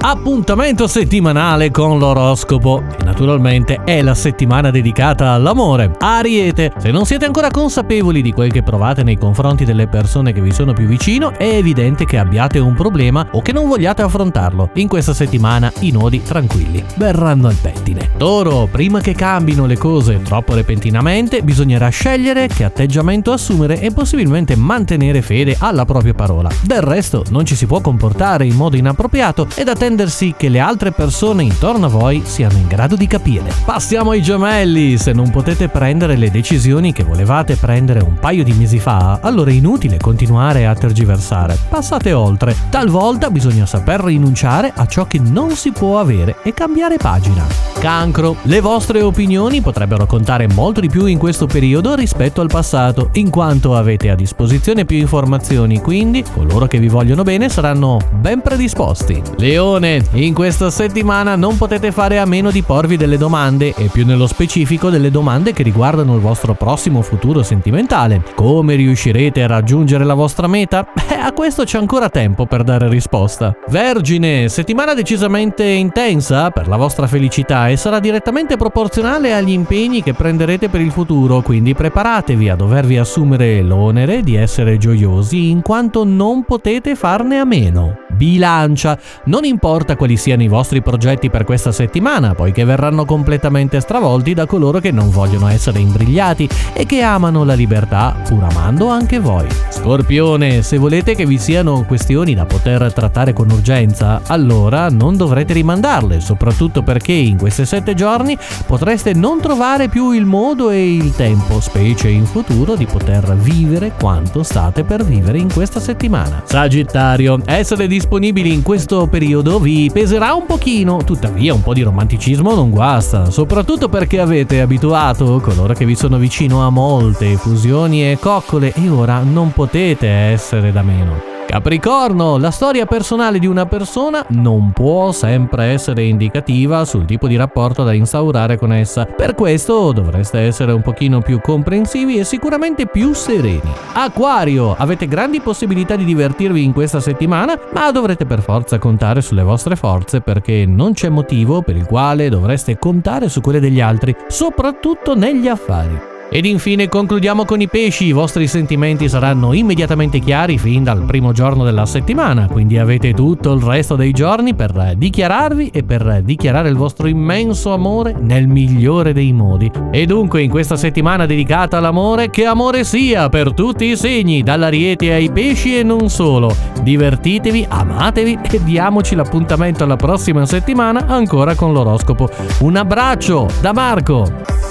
Appuntamento settimanale con l'oroscopo e naturalmente è la settimana dedicata all'amore. Ariete, se non siete ancora consapevoli di quel che provate nei confronti delle persone che vi sono più vicino, è evidente che abbiate un problema o che non vogliate affrontarlo. In questa settimana i nodi tranquilli verranno al pettine. Toro, prima che cambino le cose troppo repentinamente, bisognerà scegliere che atteggiamento assumere e possibilmente mantenere fede alla propria parola. Del resto non ci si può comportare in modo inappropriato ed attendere attendersi che le altre persone intorno a voi siano in grado di capire. Passiamo ai gemelli! Se non potete prendere le decisioni che volevate prendere un paio di mesi fa, allora è inutile continuare a tergiversare. Passate oltre. Talvolta bisogna saper rinunciare a ciò che non si può avere e cambiare pagina. Cancro. Le vostre opinioni potrebbero contare molto di più in questo periodo rispetto al passato, in quanto avete a disposizione più informazioni, quindi coloro che vi vogliono bene saranno ben predisposti. Leone in questa settimana non potete fare a meno di porvi delle domande e più nello specifico delle domande che riguardano il vostro prossimo futuro sentimentale. Come riuscirete a raggiungere la vostra meta? Beh, a questo c'è ancora tempo per dare risposta. Vergine, settimana decisamente intensa per la vostra felicità e sarà direttamente proporzionale agli impegni che prenderete per il futuro, quindi preparatevi a dovervi assumere l'onere di essere gioiosi in quanto non potete farne a meno. Bilancia, non importa quali siano i vostri progetti per questa settimana, poiché verranno completamente stravolti da coloro che non vogliono essere imbrigliati e che amano la libertà pur amando anche voi. Scorpione, se volete che vi siano questioni da poter trattare con urgenza, allora non dovrete rimandarle, soprattutto perché in questi sette giorni potreste non trovare più il modo e il tempo, specie in futuro, di poter vivere quanto state per vivere in questa settimana. Sagittario, essere disponibili in questo periodo vi peserà un pochino, tuttavia un po' di romanticismo non guasta, soprattutto perché avete abituato coloro che vi sono vicino a molte fusioni e coccole e ora non potete essere da meno. Capricorno, la storia personale di una persona non può sempre essere indicativa sul tipo di rapporto da instaurare con essa. Per questo dovreste essere un pochino più comprensivi e sicuramente più sereni. Acquario, avete grandi possibilità di divertirvi in questa settimana, ma dovrete per forza contare sulle vostre forze perché non c'è motivo per il quale dovreste contare su quelle degli altri, soprattutto negli affari. Ed infine concludiamo con i pesci, i vostri sentimenti saranno immediatamente chiari fin dal primo giorno della settimana, quindi avete tutto il resto dei giorni per dichiararvi e per dichiarare il vostro immenso amore nel migliore dei modi. E dunque in questa settimana dedicata all'amore, che amore sia per tutti i segni, dall'ariete ai pesci e non solo. Divertitevi, amatevi e diamoci l'appuntamento alla prossima settimana ancora con l'oroscopo. Un abbraccio da Marco!